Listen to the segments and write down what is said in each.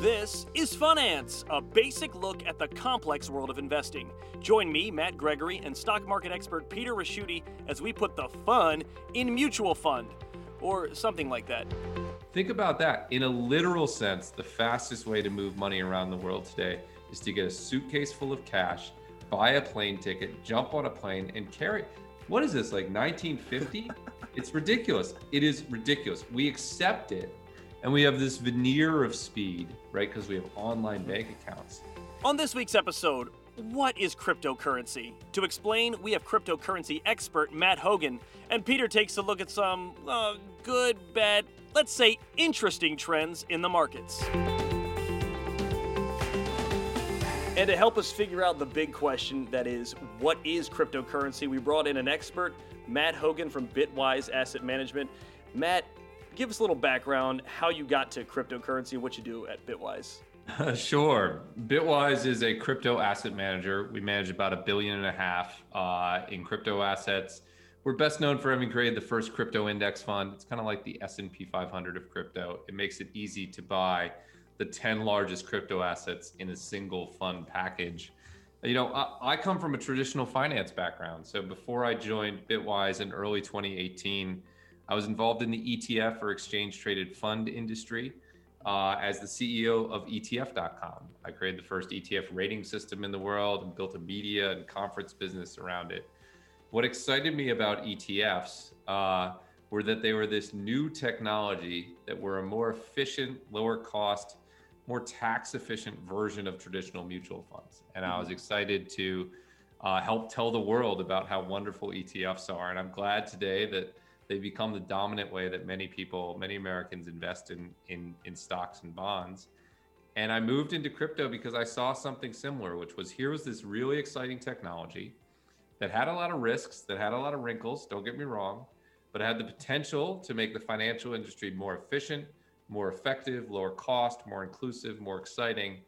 This is Funance, a basic look at the complex world of investing. Join me, Matt Gregory, and stock market expert Peter Ricchiuti as we put the fun in mutual fund, or something like that. Think about that. In a literal sense, the fastest way to move money around the world today is to get a suitcase full of cash, buy a plane ticket, jump on a plane, and carry. What is this, like 1950? it's ridiculous. It is ridiculous. We accept it and we have this veneer of speed, right? Because we have online bank accounts. On this week's episode, what is cryptocurrency? To explain, we have cryptocurrency expert Matt Hougan, and Peter takes a look at some uh, good, bad, let's say interesting trends in the markets. And to help us figure out the big question that is, what is cryptocurrency, we brought in an expert, Matt Hougan from Bitwise Asset Management. Matt, give us a little background how you got to cryptocurrency what you do at Bitwise. sure. Bitwise is a crypto asset manager. We manage about a billion and a half uh, in crypto assets. We're best known for having created the first crypto index fund. It's kind of like the S&P 500 of crypto. It makes it easy to buy the 10 largest crypto assets in a single fund package. You know, I, I come from a traditional finance background. So before I joined Bitwise in early 2018, I was involved in the ETF or exchange traded fund industry uh, as the CEO of ETF.com. I created the first ETF rating system in the world and built a media and conference business around it. What excited me about ETFs uh, were that they were this new technology that were a more efficient, lower cost, more tax efficient version of traditional mutual funds. And I was mm-hmm. excited to uh, help tell the world about how wonderful ETFs are. And I'm glad today that they become the dominant way that many people, many Americans invest in in in stocks and bonds. And I moved into crypto because I saw something similar, which was here was this really exciting technology that had a lot of risks, that had a lot of wrinkles, don't get me wrong, but had the potential to make the financial industry more efficient, more effective, lower cost, more inclusive, more exciting,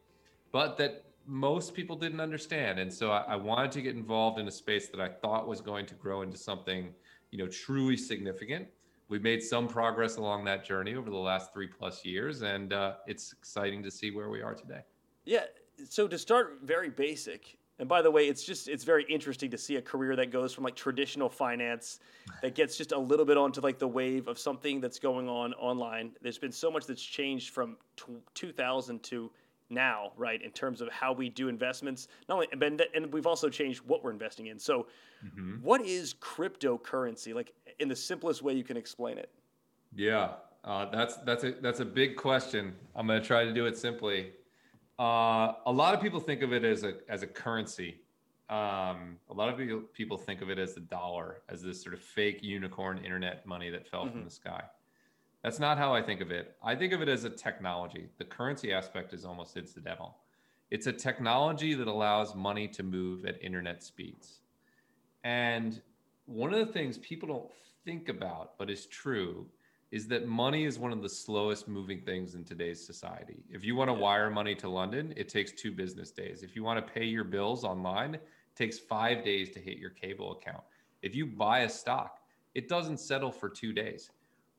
but that most people didn't understand. And so I, I wanted to get involved in a space that I thought was going to grow into something you know, truly significant. We've made some progress along that journey over the last three plus years, and uh, it's exciting to see where we are today. Yeah. So to start very basic, and by the way, it's just it's very interesting to see a career that goes from like traditional finance that gets just a little bit onto like the wave of something that's going on online. There's been so much that's changed from t- 2000 to now, right, in terms of how we do investments. Not only, and, and we've also changed what we're investing in. So, mm-hmm. what is cryptocurrency? Like in the simplest way you can explain it. Yeah, uh, that's that's a that's a big question. I'm going to try to do it simply. Uh, a lot of people think of it as a as a currency. Um, a lot of people think of it as the dollar, as this sort of fake unicorn internet money that fell mm-hmm. from the sky. That's not how I think of it. I think of it as a technology. The currency aspect is almost incidental. It's a technology that allows money to move at internet speeds. And one of the things people don't think about, but is true, is that money is one of the slowest moving things in today's society. If you want to wire money to London, it takes two business days. If you want to pay your bills online, it takes five days to hit your cable account. If you buy a stock, it doesn't settle for two days.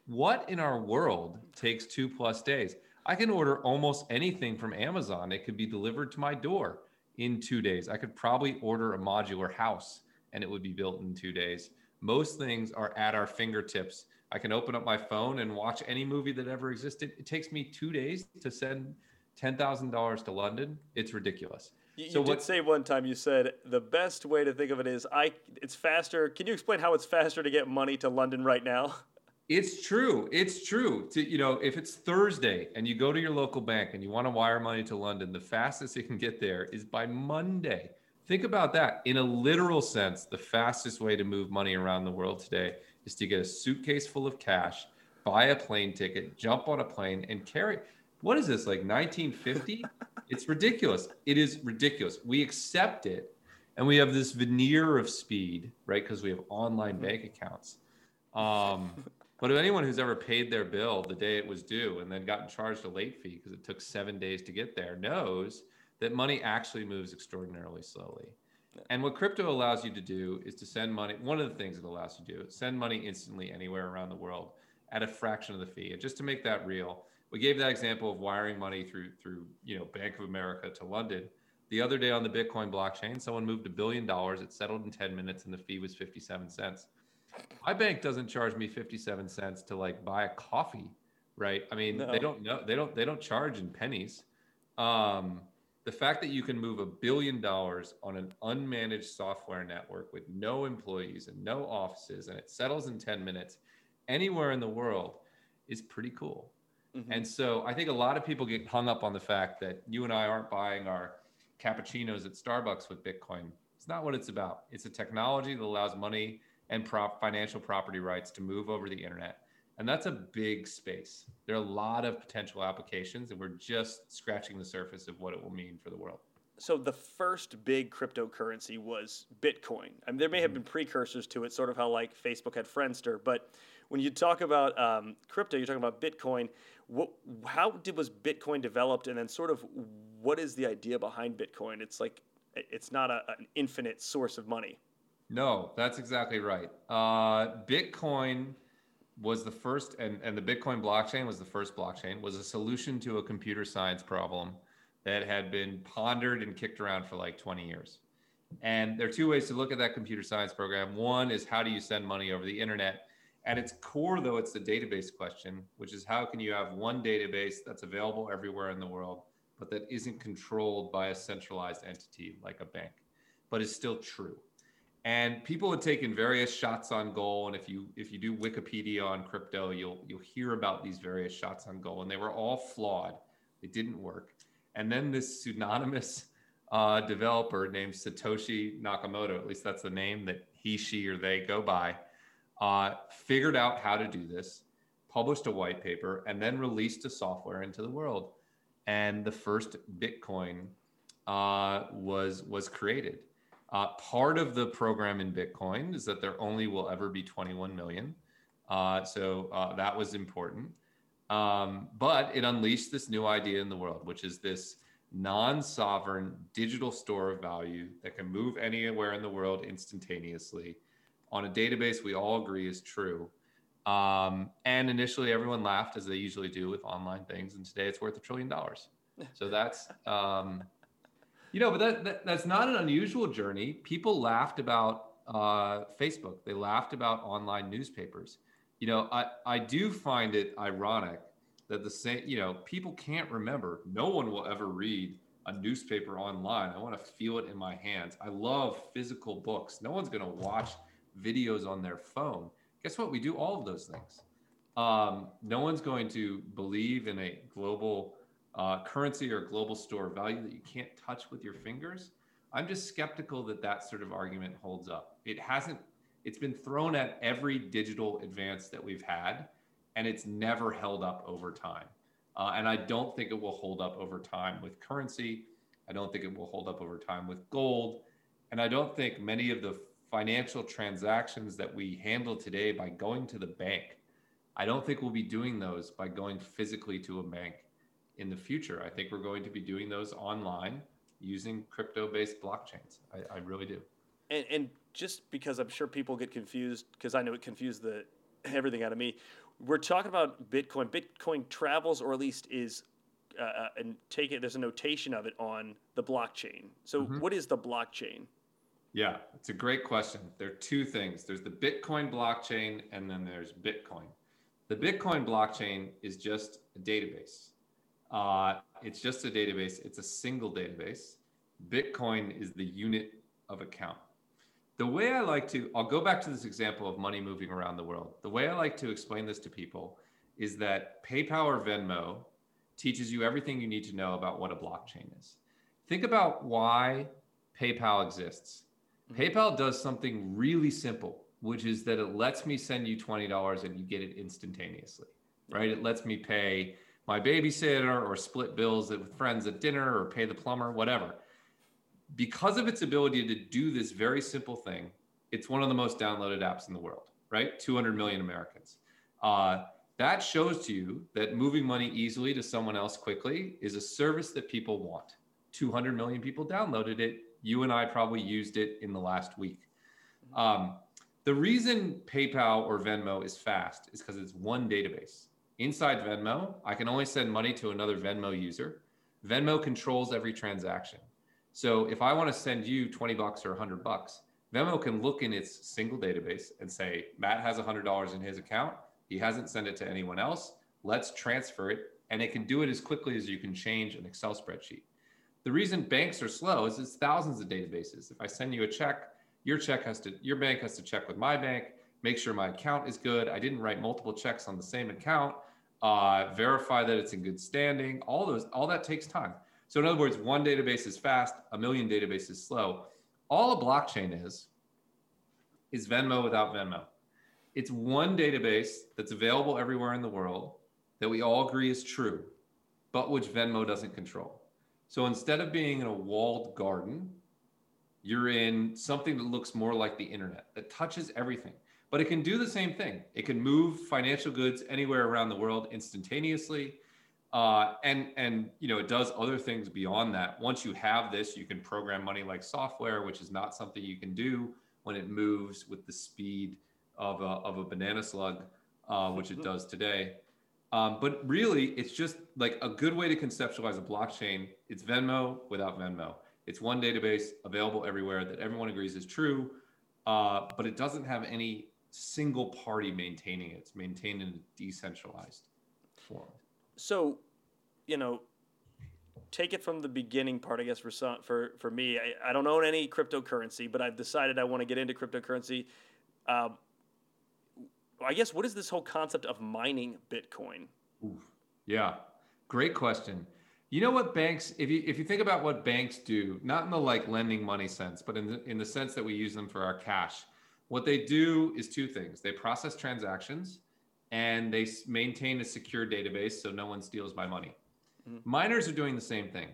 What in our world takes two plus days? I can order almost anything from Amazon. It could be delivered to my door in two days. I could probably order a modular house and it would be built in two days. Most things are at our fingertips. I can open up my phone and watch any movie that ever existed. It takes me two days to send $10,000 to London. It's ridiculous. You, so you what, did say one time you said the best way to think of it is I it's faster. Can you explain how it's faster to get money to London right now? It's true. It's true. To, you know, if it's Thursday and you go to your local bank and you want to wire money to London, the fastest it can get there is by Monday. Think about that. In a literal sense, the fastest way to move money around the world today is to get a suitcase full of cash, buy a plane ticket, jump on a plane, and carry. What is this, like 1950? it's ridiculous. It is ridiculous. We accept it, and we have this veneer of speed, right? Because we have online bank accounts. Um, but if anyone who's ever paid their bill the day it was due and then gotten charged a late fee because it took seven days to get there knows that money actually moves extraordinarily slowly. And what crypto allows you to do is to send money. One of the things it allows you to do is send money instantly anywhere around the world at a fraction of the fee. And just to make that real, we gave that example of wiring money through through you know Bank of America to London. The other day on the Bitcoin blockchain, someone moved a billion dollars. It settled in 10 minutes, and the fee was 57 cents. My bank doesn't charge me 57 cents to like buy a coffee, right? I mean, no. they don't know they don't they don't charge in pennies. Um, the fact that you can move a billion dollars on an unmanaged software network with no employees and no offices, and it settles in 10 minutes anywhere in the world is pretty cool. Mm-hmm. And so I think a lot of people get hung up on the fact that you and I aren't buying our cappuccinos at Starbucks with Bitcoin. It's not what it's about. It's a technology that allows money and prop financial property rights to move over the internet. And that's a big space. There are a lot of potential applications, and we're just scratching the surface of what it will mean for the world. So the first big cryptocurrency was Bitcoin. I mean, there may have mm-hmm. been precursors to it, sort of how like Facebook had Friendster, but when you talk about um, crypto, you're talking about Bitcoin. What, how did was Bitcoin developed, and then sort of what is the idea behind Bitcoin? It's like it's not a, an infinite source of money. No, that's exactly right. Uh, Bitcoin was the first, and, and the Bitcoin blockchain was the first blockchain, was a solution to a computer science problem that had been pondered and kicked around for like 20 years. And there are two ways to look at that computer science program. One is how do you send money over the internet? At its core, though, it's the database question, which is how can you have one database that's available everywhere in the world, but that isn't controlled by a centralized entity like a bank, but is still true. And people had taken various shots on goal, and if you if you do Wikipedia on crypto, you'll you'll hear about these various shots on goal, and they were all flawed. They didn't work. And then this pseudonymous uh, developer named Satoshi Nakamoto, at least that's the name that he, she, or they go by uh, figured out how to do this, published a white paper, and then released a software into the world. And the first Bitcoin uh, was was created. Uh, part of the program in Bitcoin is that there only will ever be 21 million. Uh, so uh, that was important. Um, but it unleashed this new idea in the world, which is this non sovereign digital store of value that can move anywhere in the world instantaneously on a database we all agree is true. Um, and initially, everyone laughed as they usually do with online things, and today it's worth a trillion dollars. So that's, um, you know, but that, that, that's not an unusual journey. People laughed about uh, Facebook. They laughed about online newspapers. You know, I, I do find it ironic that the same, you know, people can't remember. No one will ever read a newspaper online. I want to feel it in my hands. I love physical books. No one's going to watch videos on their phone. Guess what? We do all of those things. Um, no one's going to believe in a global uh, currency or global store value that you can't touch with your fingers. I'm just skeptical that that sort of argument holds up. It hasn't, it's been thrown at every digital advance that we've had, and it's never held up over time. Uh, and I don't think it will hold up over time with currency. I don't think it will hold up over time with gold. And I don't think many of the financial transactions that we handle today by going to the bank. I don't think we'll be doing those by going physically to a bank in the future. I think we're going to be doing those online using crypto based blockchains. I, I, really do. And, and, just because I'm sure people get confused, because I know it confused the everything out of me. We're talking about Bitcoin. Bitcoin travels, or at least is, uh, uh and take it. There's a notation of it on the blockchain. So, mm-hmm. what is the blockchain? Yeah, it's a great question. There are two things there's the Bitcoin blockchain, and then there's Bitcoin. The Bitcoin blockchain is just a database. Uh, it's just a database, it's a single database. Bitcoin is the unit of account. The way I like to, I'll go back to this example of money moving around the world. The way I like to explain this to people is that PayPal or Venmo teaches you everything you need to know about what a blockchain is. Think about why PayPal exists. PayPal does something really simple, which is that it lets me send you $20 and you get it instantaneously, right? It lets me pay my babysitter or split bills with friends at dinner or pay the plumber, whatever. Because of its ability to do this very simple thing, it's one of the most downloaded apps in the world, right? 200 million Americans. Uh, that shows to you that moving money easily to someone else quickly is a service that people want. 200 million people downloaded it you and I probably used it in the last week. Um, the reason PayPal or Venmo is fast is because it's one database. Inside Venmo, I can only send money to another Venmo user. Venmo controls every transaction. So if I want to send you 20 bucks or 100 bucks, Venmo can look in its single database and say, Matt has $100 in his account. He hasn't sent it to anyone else. Let's transfer it. And it can do it as quickly as you can change an Excel spreadsheet. The reason banks are slow is it's thousands of databases. If I send you a check, your check has to, your bank has to check with my bank, make sure my account is good. I didn't write multiple checks on the same account, uh, verify that it's in good standing. All those, all that takes time. So in other words, one database is fast, a million databases slow. All a blockchain is, is Venmo without Venmo. It's one database that's available everywhere in the world that we all agree is true, but which Venmo doesn't control. So instead of being in a walled garden, you're in something that looks more like the internet that touches everything but it can do the same thing. It can move financial goods anywhere around the world instantaneously. Uh, and and you know it does other things beyond that. Once you have this, you can program money like software, which is not something you can do when it moves with the speed of a, of a banana slug, uh, which it does today. Um, but really, it's just like a good way to conceptualize a blockchain. It's Venmo without Venmo. It's one database available everywhere that everyone agrees is true, uh, but it doesn't have any single party maintaining it. It's maintained in a decentralized form. So, you know, take it from the beginning part, I guess, for some, for, for me. I, I don't own any cryptocurrency, but I've decided I want to get into cryptocurrency. Um, I guess what is this whole concept of mining Bitcoin? Yeah, great question. You know what banks, if you if you think about what banks do, not in the like lending money sense, but in the in the sense that we use them for our cash, what they do is two things they process transactions and they maintain a secure database so no one steals my money. Mm-hmm. Miners are doing the same thing.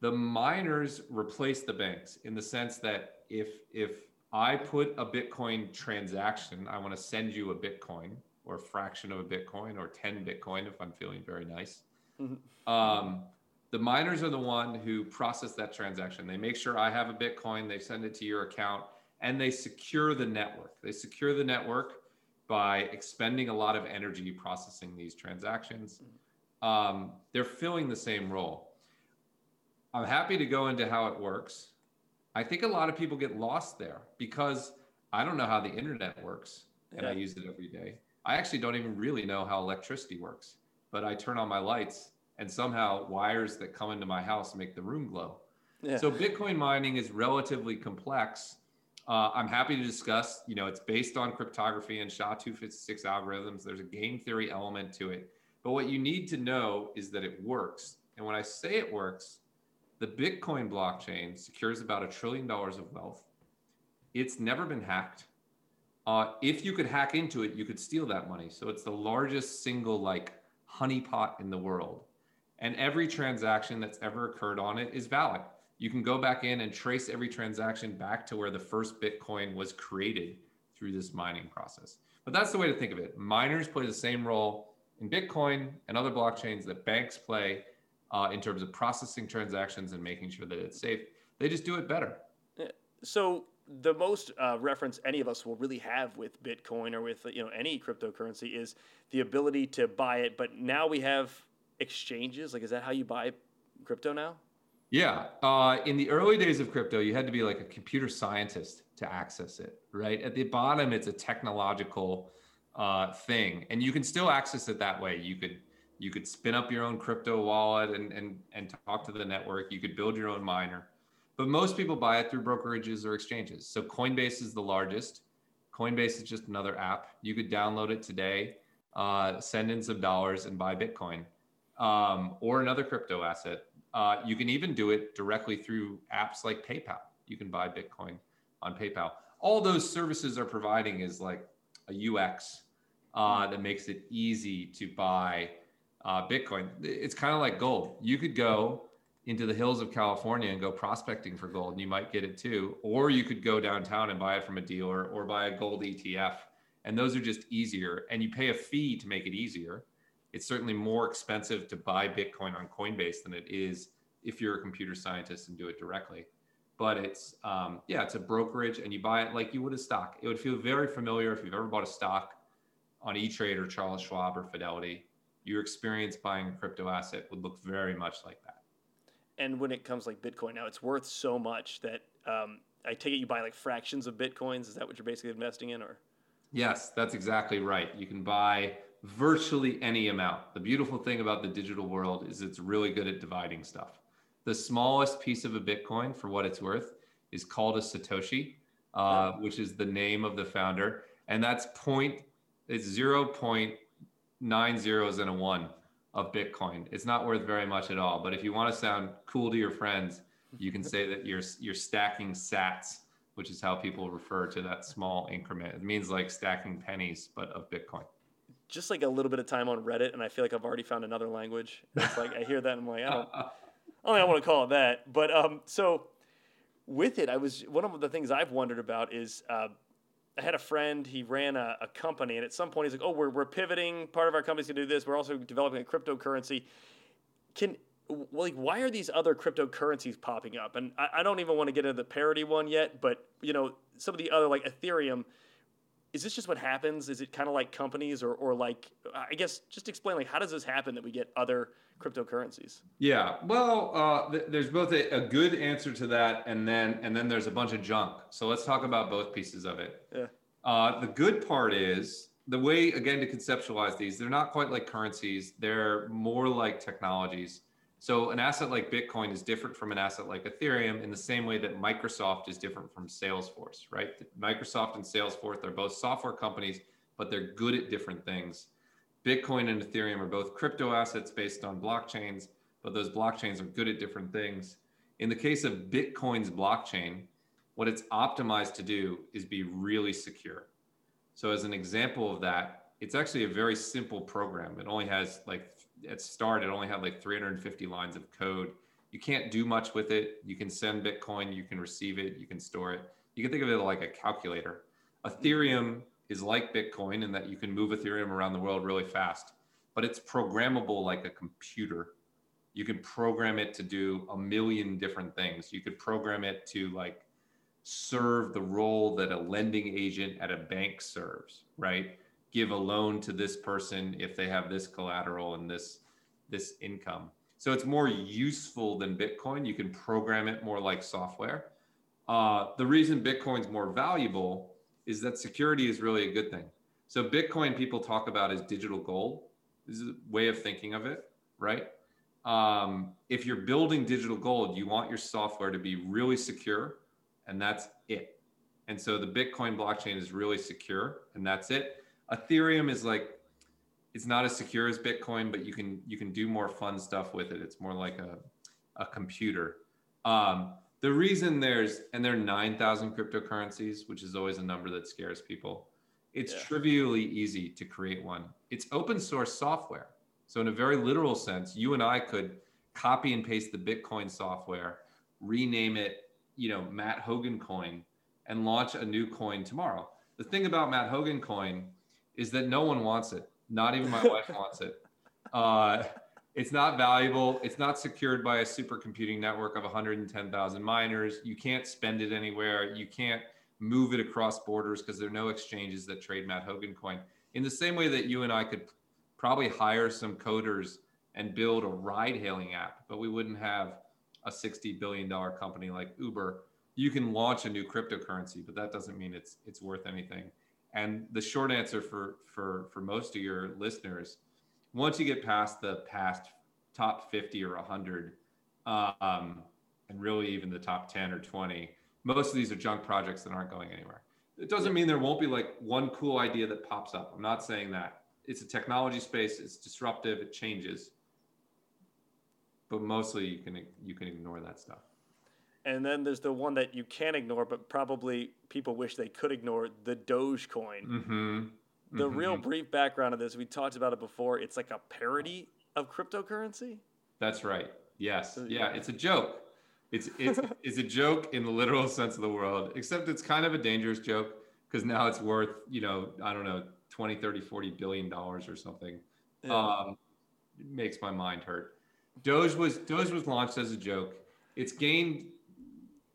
The miners replace the banks in the sense that if if I put a Bitcoin transaction, I want to send you a Bitcoin or a fraction of a Bitcoin or 10 Bitcoin if I'm feeling very nice. Mm-hmm. Um, the miners are the one who process that transaction. They make sure I have a Bitcoin, they send it to your account, and they secure the network. They secure the network by expending a lot of energy processing these transactions. Um, they're filling the same role. I'm happy to go into how it works. I think a lot of people get lost there because I don't know how the internet works and yeah. I use it every day. I actually don't even really know how electricity works, but I turn on my lights and somehow wires that come into my house make the room glow. Yeah. So Bitcoin mining is relatively complex uh, I'm happy to discuss. You know, it's based on cryptography and SHA-256 algorithms. There's a game theory element to it. But what you need to know is that it works. And when I say it works, the Bitcoin blockchain secures about a trillion dollars of wealth. It's never been hacked. Uh, if you could hack into it, you could steal that money. So it's the largest single like honeypot in the world. And every transaction that's ever occurred on it is valid you can go back in and trace every transaction back to where the first Bitcoin was created through this mining process. But that's the way to think of it. Miners play the same role in Bitcoin and other blockchains that banks play uh, in terms of processing transactions and making sure that it's safe. They just do it better. So the most uh, reference any of us will really have with Bitcoin or with you know any cryptocurrency is the ability to buy it. But now we have exchanges. Like, is that how you buy crypto now? Yeah. Uh, in the early days of crypto, you had to be like a computer scientist to access it, right? At the bottom, it's a technological uh, thing, and you can still access it that way. You could you could spin up your own crypto wallet and and and talk to the network. You could build your own miner, but most people buy it through brokerages or exchanges. So Coinbase is the largest. Coinbase is just another app. You could download it today, uh, send in some dollars, and buy Bitcoin um, or another crypto asset uh, you can even do it directly through apps like PayPal. You can buy Bitcoin on PayPal. All those services are providing is like a UX uh, that makes it easy to buy uh, Bitcoin. It's kind of like gold. You could go into the hills of California and go prospecting for gold, and you might get it too. Or you could go downtown and buy it from a dealer or buy a gold ETF. And those are just easier. And you pay a fee to make it easier it's certainly more expensive to buy Bitcoin on Coinbase than it is if you're a computer scientist and do it directly. But it's um, yeah, it's a brokerage, and you buy it like you would a stock. It would feel very familiar if you've ever bought a stock on E Trade or Charles Schwab or Fidelity. your experience buying a crypto asset would look very much like that. And when it comes like Bitcoin now, it's worth so much that um, I take it you buy like fractions of Bitcoins. Is that what you're basically investing in or? Yes, that's exactly right. You can buy virtually any amount. The beautiful thing about the digital world is it's really good at dividing stuff. The smallest piece of a Bitcoin, for what it's worth, is called a Satoshi, uh, which is the name of the founder. And that's point, it's 0.9 zeros and a one of Bitcoin. It's not worth very much at all. But if you want to sound cool to your friends, you can say that you're, you're stacking sats, which is how people refer to that small increment. It means like stacking pennies, but of Bitcoin just like a little bit of time on Reddit, and I feel like I've already found another language. It's like I hear that, and I'm like, I don't, I don't think I want to call it that. But um, so with it, I was one of the things I've wondered about is uh, I had a friend. He ran a, a, company, and at some point he's like, "Oh, we're we're pivoting. Part of our company's gonna do this. We're also developing a cryptocurrency." Can like why are these other cryptocurrencies popping up? And I, I don't even want to get into the parody one yet, but you know some of the other like Ethereum is this just what happens? Is it kind of like companies or, or like, I guess just explain like, how does this happen that we get other cryptocurrencies? Yeah, well, uh, th- there's both a, a, good answer to that. And then, and then there's a bunch of junk. So let's talk about both pieces of it. Yeah. Uh, the good part is the way, again, to conceptualize these, they're not quite like currencies. They're more like technologies. So an asset like Bitcoin is different from an asset like Ethereum in the same way that Microsoft is different from Salesforce, right? Microsoft and Salesforce, they're both software companies, but they're good at different things. Bitcoin and Ethereum are both crypto assets based on blockchains, but those blockchains are good at different things. In the case of Bitcoin's blockchain, what it's optimized to do is be really secure. So as an example of that, it's actually a very simple program. It only has like at start, it only had like 350 lines of code. You can't do much with it. You can send Bitcoin, you can receive it, you can store it. You can think of it like a calculator. Ethereum is like Bitcoin in that you can move Ethereum around the world really fast, but it's programmable like a computer. You can program it to do a million different things. You could program it to like serve the role that a lending agent at a bank serves, right? Give a loan to this person if they have this collateral and this this income. So it's more useful than Bitcoin. You can program it more like software. Uh, the reason Bitcoin's more valuable is that security is really a good thing. So Bitcoin people talk about as digital gold. This is a way of thinking of it, right? Um, if you're building digital gold, you want your software to be really secure, and that's it. And so the Bitcoin blockchain is really secure, and that's it. Ethereum is like it's not as secure as Bitcoin, but you can you can do more fun stuff with it. It's more like a a computer. Um, the reason there's and there are nine thousand cryptocurrencies, which is always a number that scares people. It's yeah. trivially easy to create one. It's open source software. So in a very literal sense, you and I could copy and paste the Bitcoin software, rename it, you know, Matt Hougan coin, and launch a new coin tomorrow. The thing about Matt Hougan coin is that no one wants it. Not even my wife wants it. Uh, it's not valuable. It's not secured by a supercomputing network of 110,000 miners. You can't spend it anywhere. You can't move it across borders because there are no exchanges that trade Matt Hougan coin. In the same way that you and I could probably hire some coders and build a ride hailing app, but we wouldn't have a $60 billion company like Uber. You can launch a new cryptocurrency, but that doesn't mean it's it's worth anything. And the short answer for for for most of your listeners, once you get past the past top 50 or 100, um, and really even the top 10 or 20, most of these are junk projects that aren't going anywhere. It doesn't mean there won't be like one cool idea that pops up. I'm not saying that. It's a technology space. It's disruptive. It changes. But mostly you can you can ignore that stuff. And then there's the one that you can't ignore, but probably people wish they could ignore the Dogecoin. Mm-hmm. The mm-hmm. real brief background of this, we talked about it before. It's like a parody of cryptocurrency. That's right. Yes. Yeah. It's a joke. It's it's it's a joke in the literal sense of the world, except it's kind of a dangerous joke because now it's worth, you know, I don't know, 20, 30, 40 billion dollars or something. Yeah. Um, it makes my mind hurt. Doge was Doge was launched as a joke. It's gained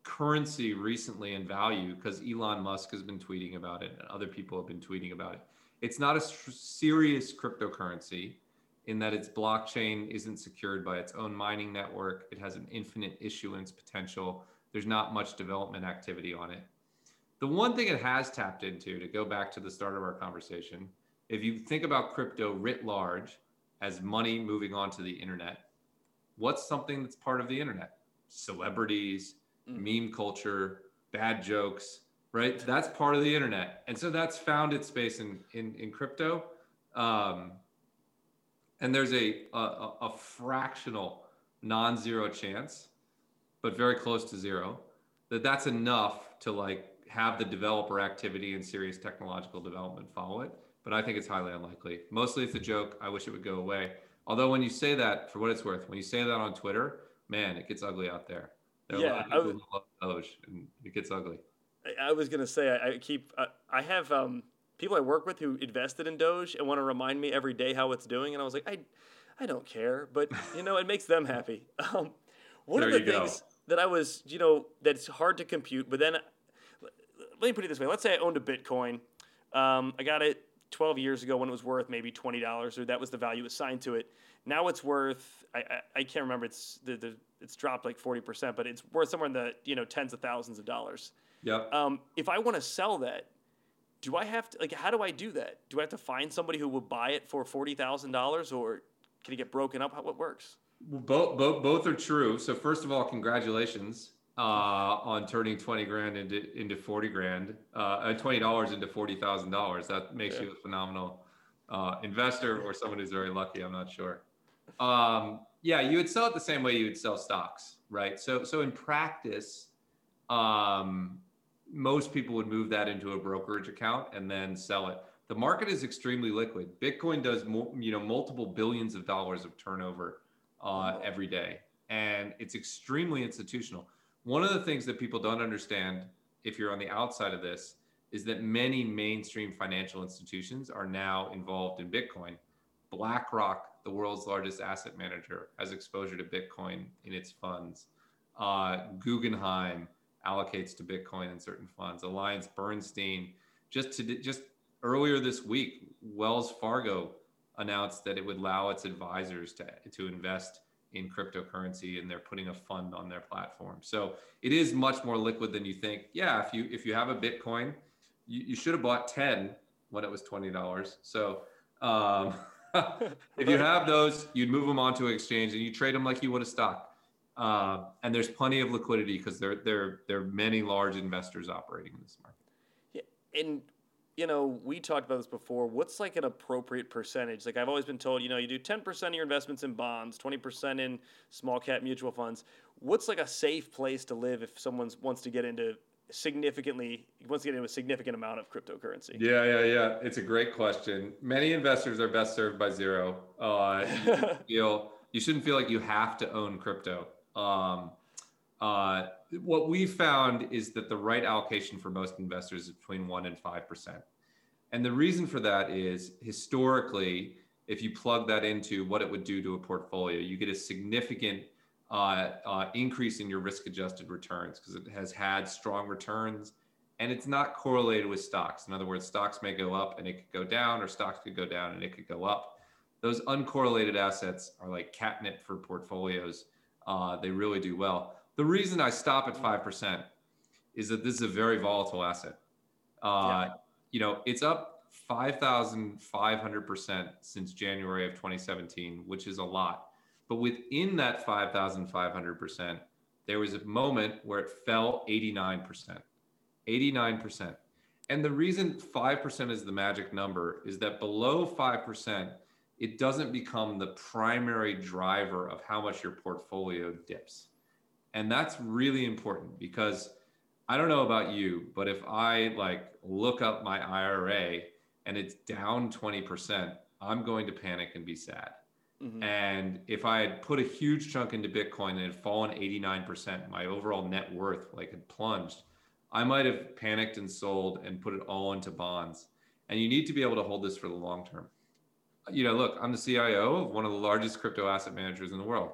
currency recently in value because Elon Musk has been tweeting about it and other people have been tweeting about it. It's not a serious cryptocurrency. in that its blockchain isn't secured by its own mining network. It has an infinite issuance potential. There's not much development activity on it. The one thing it has tapped into, to go back to the start of our conversation, if you think about crypto writ large as money moving onto the internet, what's something that's part of the internet? Celebrities. Meme culture, bad jokes, right? That's part of the internet. And so that's found its space in, in, in crypto. Um, and there's a, a, a fractional non-zero chance, but very close to zero, that that's enough to like have the developer activity and serious technological development follow it. But I think it's highly unlikely. Mostly it's a joke. I wish it would go away. Although when you say that, for what it's worth, when you say that on Twitter, man, it gets ugly out there. There are yeah, a lot of people who love Doge, and it gets ugly. I was gonna say I, I keep I, I have um, people I work with who invested in Doge and want to remind me every day how it's doing, and I was like, I, I don't care, but you know, it makes them happy. Um, one there of the things go. that I was, you know, that's hard to compute, but then let me put it this way: let's say I owned a Bitcoin, um, I got it 12 years ago when it was worth maybe twenty dollars, or that was the value assigned to it. Now it's worth I, I, I can't remember. It's the, the it's dropped like 40 percent, but it's worth somewhere in the you know tens of thousands of dollars. Yep. Um, if I want to sell that, do I have to like how do I do that? Do I have to find somebody who will buy it for forty thousand dollars, or can it get broken up? How it works? Well, both, both both are true. So first of all, congratulations uh, on turning twenty grand into into forty grand, uh, twenty dollars into forty thousand dollars. That makes yeah. you a phenomenal uh, investor or someone who's very lucky. I'm not sure. Um, yeah, you would sell it the same way you would sell stocks, right? So so in practice, um, most people would move that into a brokerage account and then sell it. The market is extremely liquid. Bitcoin does mo- you know multiple billions of dollars of turnover uh, every day, and it's extremely institutional. One of the things that people don't understand, if you're on the outside of this, is that many mainstream financial institutions are now involved in Bitcoin. BlackRock, the world's largest asset manager, has exposure to Bitcoin in its funds. Uh, Guggenheim, allocates to Bitcoin in certain funds. Alliance Bernstein, just to just earlier this week, Wells Fargo announced that it would allow its advisors to to invest in cryptocurrency and they're putting a fund on their platform. So it is much more liquid than you think. Yeah, if you if you have a Bitcoin, you, you should have bought 10 when it was $20. So um, if you have those, you'd move them onto an exchange and you trade them like you would a stock. Uh, and there's plenty of liquidity because there, there, there are many large investors operating in this market. Yeah, and you know, we talked about this before. What's like an appropriate percentage? Like I've always been told, you know, you do 10% of your investments in bonds, 20% in small cap mutual funds. What's like a safe place to live if someone wants to get into significantly once again a significant amount of cryptocurrency? Yeah, yeah, yeah. It's a great question. Many investors are best served by zero. Uh, you, feel, you shouldn't feel like you have to own crypto. Um, uh, what we found is that the right allocation for most investors is between one and five percent, and the reason for that is historically, if you plug that into what it would do to a portfolio, you get a significant uh, uh, increase in your risk-adjusted returns because it has had strong returns, and it's not correlated with stocks. In other words, stocks may go up and it could go down, or stocks could go down and it could go up. Those uncorrelated assets are like catnip for portfolios uh, they really do well. The reason I stop at 5% is that this is a very volatile asset. Uh, yeah. You know, it's up 5,500% since January of 2017, which is a lot. But within that 5,500%, there was a moment where it fell 89%. 89%. And the reason 5% is the magic number is that below 5%, it doesn't become the primary driver of how much your portfolio dips. And that's really important because I don't know about you, but if I like look up my IRA and it's down 20%, I'm going to panic and be sad. Mm-hmm. And if I had put a huge chunk into Bitcoin and it had fallen 89%, my overall net worth like had plunged, I might have panicked and sold and put it all into bonds. And you need to be able to hold this for the long term you know, look, I'm the CIO of one of the largest crypto asset managers in the world.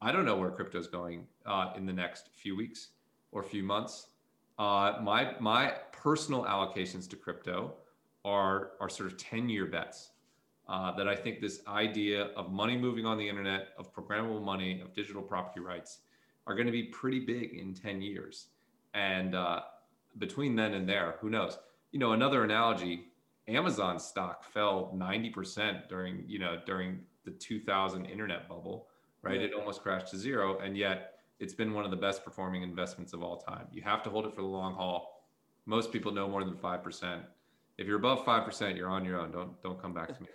I don't know where crypto is going uh, in the next few weeks or few months. Uh, my my personal allocations to crypto are are sort of 10 year bets. Uh, that I think this idea of money moving on the internet, of programmable money, of digital property rights are going to be pretty big in 10 years. And uh, between then and there, who knows? You know, another analogy Amazon stock fell 90% during, you know, during the 2000 internet bubble, right? Yeah. It almost crashed to zero. And yet it's been one of the best performing investments of all time. You have to hold it for the long haul. Most people know more than 5%. If you're above 5%, you're on your own. Don't, don't come back to me.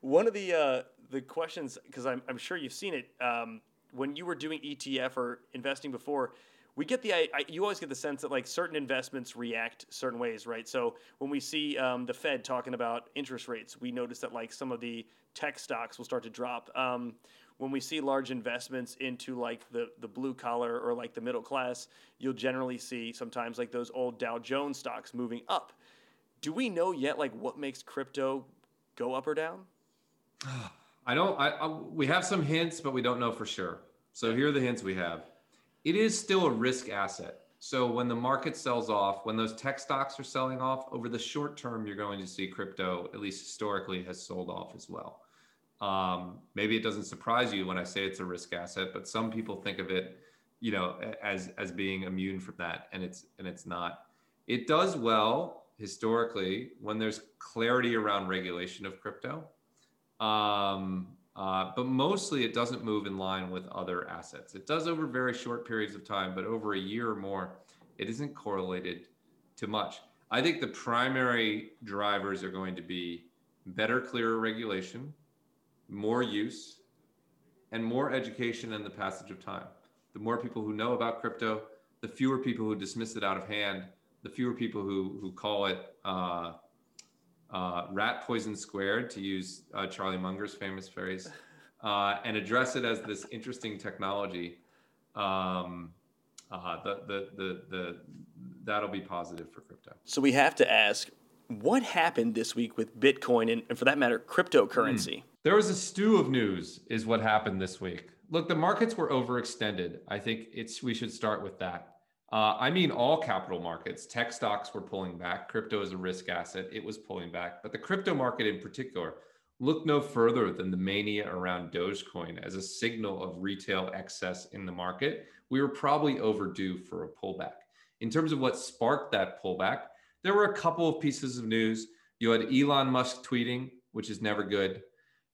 One of the uh, the questions, because I'm, I'm sure you've seen it, um, when you were doing ETF or investing before, we get the I, you always get the sense that like certain investments react certain ways, right? So when we see um, the Fed talking about interest rates, we notice that like some of the tech stocks will start to drop. Um, when we see large investments into like the the blue collar or like the middle class, you'll generally see sometimes like those old Dow Jones stocks moving up. Do we know yet like what makes crypto go up or down? I don't. I, I, we have some hints, but we don't know for sure. So here are the hints we have. It is still a risk asset. So when the market sells off, when those tech stocks are selling off, over the short term, you're going to see crypto, at least historically, has sold off as well. Um, maybe it doesn't surprise you when I say it's a risk asset, but some people think of it, you know, as as being immune from that, and it's and it's not. It does well historically when there's clarity around regulation of crypto. Um, uh, but mostly it doesn't move in line with other assets. It does over very short periods of time, but over a year or more, it isn't correlated to much. I think the primary drivers are going to be better, clearer regulation, more use, and more education in the passage of time. The more people who know about crypto, the fewer people who dismiss it out of hand, the fewer people who, who call it uh, uh, rat poison squared, to use uh, Charlie Munger's famous phrase, uh, and address it as this interesting technology, um, uh, the, the, the, the, that'll be positive for crypto. So we have to ask, what happened this week with Bitcoin and, and for that matter, cryptocurrency? Mm. There was a stew of news, is what happened this week. Look, the markets were overextended. I think it's we should start with that. Uh, I mean, all capital markets, tech stocks were pulling back. Crypto is a risk asset, it was pulling back. But the crypto market in particular looked no further than the mania around Dogecoin as a signal of retail excess in the market. We were probably overdue for a pullback. In terms of what sparked that pullback, there were a couple of pieces of news. You had Elon Musk tweeting, which is never good.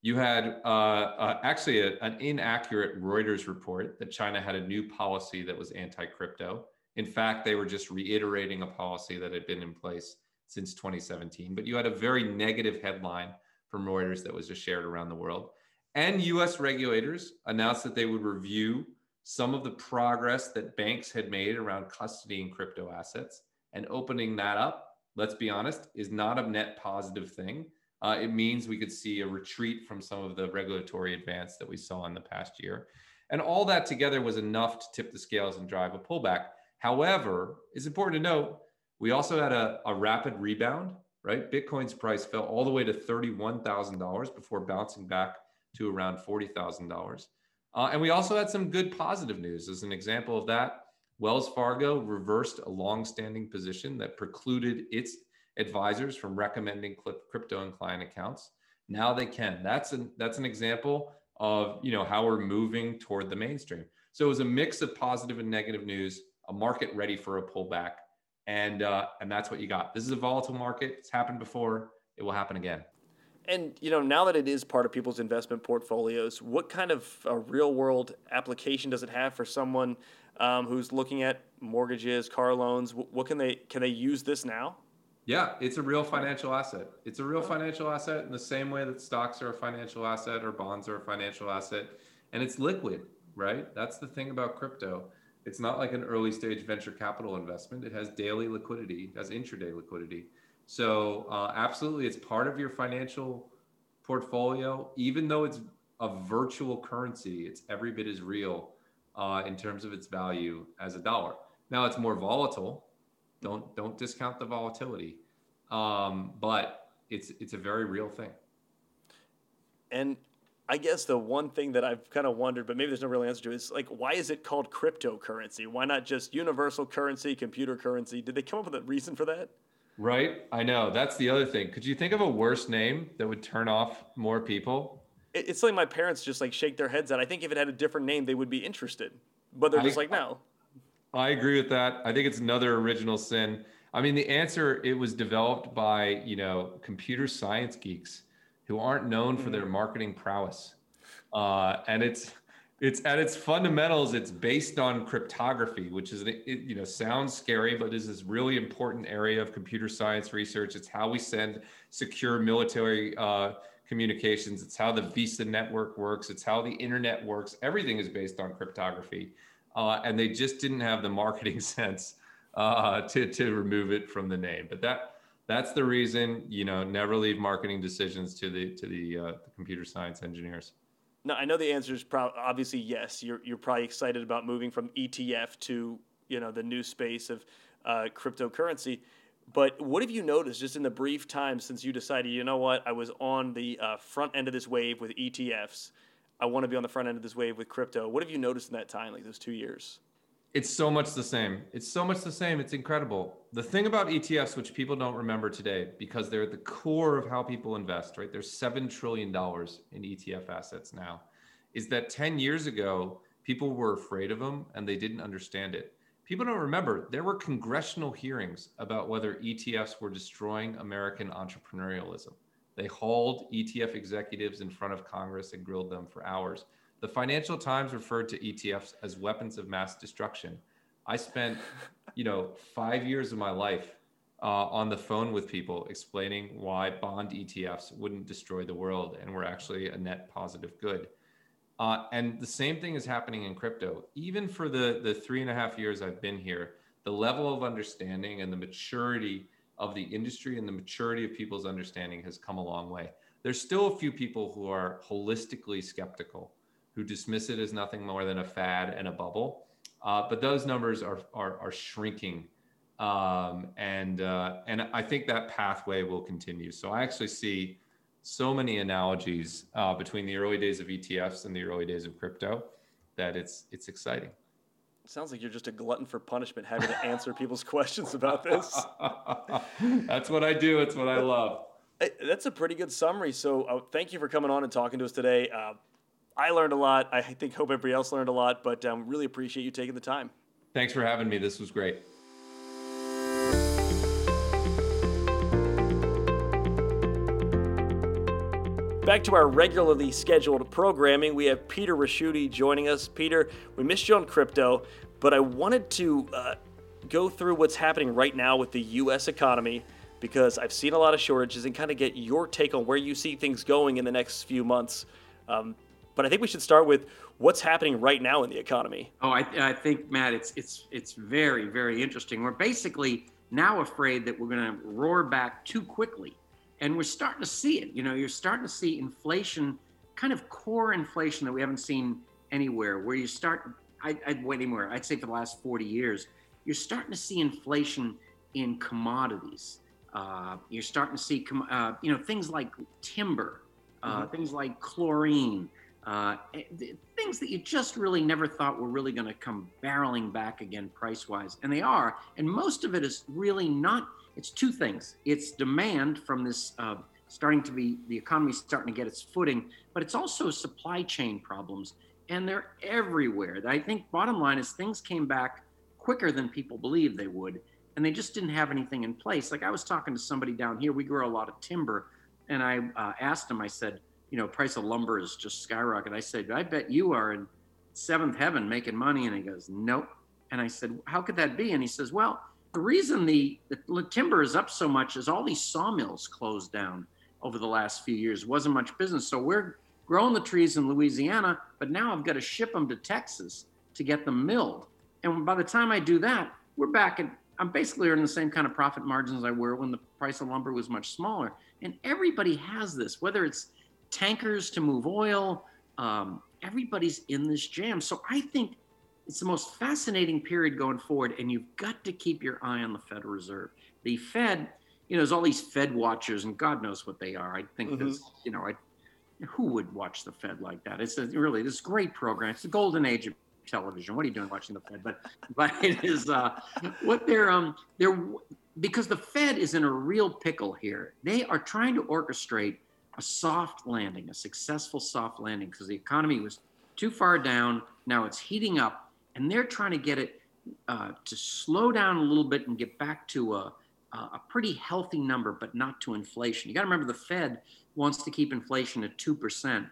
You had uh, uh, actually a, an inaccurate Reuters report that China had a new policy that was anti crypto. In fact, they were just reiterating a policy that had been in place since 2017. But you had a very negative headline from Reuters that was just shared around the world. And US regulators announced that they would review some of the progress that banks had made around custody custodying crypto assets and opening that up, let's be honest, is not a net positive thing. Uh, it means we could see a retreat from some of the regulatory advance that we saw in the past year. And all that together was enough to tip the scales and drive a pullback. However, it's important to note we also had a, a rapid rebound, right? Bitcoin's price fell all the way to $31,000 before bouncing back to around $40,000. Uh, and we also had some good positive news. As an example of that, Wells Fargo reversed a long-standing position that precluded its advisors from recommending crypto and client accounts. Now they can. That's an that's an example of you know how we're moving toward the mainstream. So it was a mix of positive and negative news a market ready for a pullback, and uh, and that's what you got. This is a volatile market. It's happened before. It will happen again. And you know, now that it is part of people's investment portfolios, what kind of a real world application does it have for someone um, who's looking at mortgages, car loans? What can they can they use this now? Yeah, it's a real financial asset. It's a real financial asset in the same way that stocks are a financial asset or bonds are a financial asset, and it's liquid, right? That's the thing about crypto. It's not like an early stage venture capital investment. It has daily liquidity, it has intraday liquidity. So, uh, absolutely, it's part of your financial portfolio, even though it's a virtual currency, it's every bit as real uh, in terms of its value as a dollar. Now, it's more volatile. Don't don't discount the volatility, um, but it's it's a very real thing. And I guess the one thing that I've kind of wondered, but maybe there's no real answer to, is like, why is it called cryptocurrency? Why not just universal currency, computer currency? Did they come up with a reason for that? Right? I know. That's the other thing. Could you think of a worse name that would turn off more people? It's like my parents just like shake their heads at. I think if it had a different name, they would be interested. But they're just like, no. I agree with that. I think it's another original sin. I mean, the answer it was developed by, you know, computer science geeks who aren't known for their marketing prowess. Uh, and it's it's at its fundamentals it's based on cryptography which is it, you know sounds scary but is this really important area of computer science research. It's how we send secure military uh, communications. It's how the visa network works. It's how the internet works. Everything is based on cryptography. Uh, and they just didn't have the marketing sense uh, to, to remove it from the name. But that that's the reason you know never leave marketing decisions to the to the, uh, the computer science engineers no, I know the answer is pro- obviously yes. You're you're probably excited about moving from ETF to you know the new space of uh, cryptocurrency. But what have you noticed just in the brief time since you decided, you know what, I was on the uh, front end of this wave with ETFs. I want to be on the front end of this wave with crypto. What have you noticed in that time, like those two years? It's so much the same. It's so much the same. It's incredible. The thing about ETFs, which people don't remember today, because they're at the core of how people invest, right? There's $7 trillion in ETF assets now, is that 10 years ago, people were afraid of them and they didn't understand it. People don't remember there were congressional hearings about whether ETFs were destroying American entrepreneurialism. They hauled ETF executives in front of Congress and grilled them for hours. The Financial Times referred to ETFs as weapons of mass destruction. I spent, you know, five years of my life uh, on the phone with people explaining why bond ETFs wouldn't destroy the world and were actually a net positive good. Uh, and the same thing is happening in crypto. Even for the, the three and a half years I've been here, the level of understanding and the maturity of the industry and the maturity of people's understanding has come a long way. There's still a few people who are holistically skeptical who dismiss it as nothing more than a fad and a bubble. Uh, but those numbers are are, are shrinking, um, and uh, and I think that pathway will continue. So I actually see so many analogies uh, between the early days of ETFs and the early days of crypto that it's it's exciting. sounds like you're just a glutton for punishment, having to answer people's questions about this. That's what I do. It's what I love. That's a pretty good summary. So, uh, thank you for coming on and talking to us today. Uh, I learned a lot. I think hope everybody else learned a lot, but um, really appreciate you taking the time. Thanks for having me. This was great. Back to our regularly scheduled programming, we have Peter Ricchiuti joining us. Peter, we missed you on crypto, but I wanted to uh, go through what's happening right now with the U.S. economy because I've seen a lot of shortages and kind of get your take on where you see things going in the next few months. Um, but I think we should start with what's happening right now in the economy. Oh, I, I think Matt, it's it's it's very very interesting. We're basically now afraid that we're going to roar back too quickly, and we're starting to see it. You know, you're starting to see inflation, kind of core inflation that we haven't seen anywhere. Where you start, I, I'd wait anywhere. I'd say for the last 40 years, you're starting to see inflation in commodities. Uh, you're starting to see, uh, you know, things like timber, uh, mm-hmm. things like chlorine uh, eh, things that you just really never thought were really going to come barreling back again price wise. And they are. And most of it is really not, it's two things it's demand from this uh, starting to be, the economy starting to get its footing, but it's also supply chain problems. And they're everywhere. I think bottom line is things came back quicker than people believed they would. And they just didn't have anything in place. Like I was talking to somebody down here, we grow a lot of timber. And I uh, asked him, I said, you know, price of lumber is just skyrocketed. I said, I bet you are in seventh heaven making money. And he goes, nope. And I said, how could that be? And he says, well, the reason the, the timber is up so much is all these sawmills closed down over the last few years. wasn't much business. So we're growing the trees in Louisiana, but now I've got to ship them to Texas to get them milled. And by the time I do that, we're back at I'm basically earning the same kind of profit margins I were when the price of lumber was much smaller. And everybody has this, whether it's tankers to move oil. Um, everybody's in this jam. So I think it's the most fascinating period going forward, and you've got to keep your eye on the Federal Reserve. The Fed, you know, there's all these Fed watchers, and God knows what they are. I think mm-hmm. this, you know, I, who would watch the Fed like that? It's a, really this great program. It's the golden age of television. What are you doing watching the Fed? But but it is uh, what they're um they're because the Fed is in a real pickle here. They are trying to orchestrate a soft landing, a successful soft landing, because the economy was too far down. Now it's heating up, and they're trying to get it uh, to slow down a little bit and get back to a, a pretty healthy number, but not to inflation. You got to remember the Fed wants to keep inflation at 2%.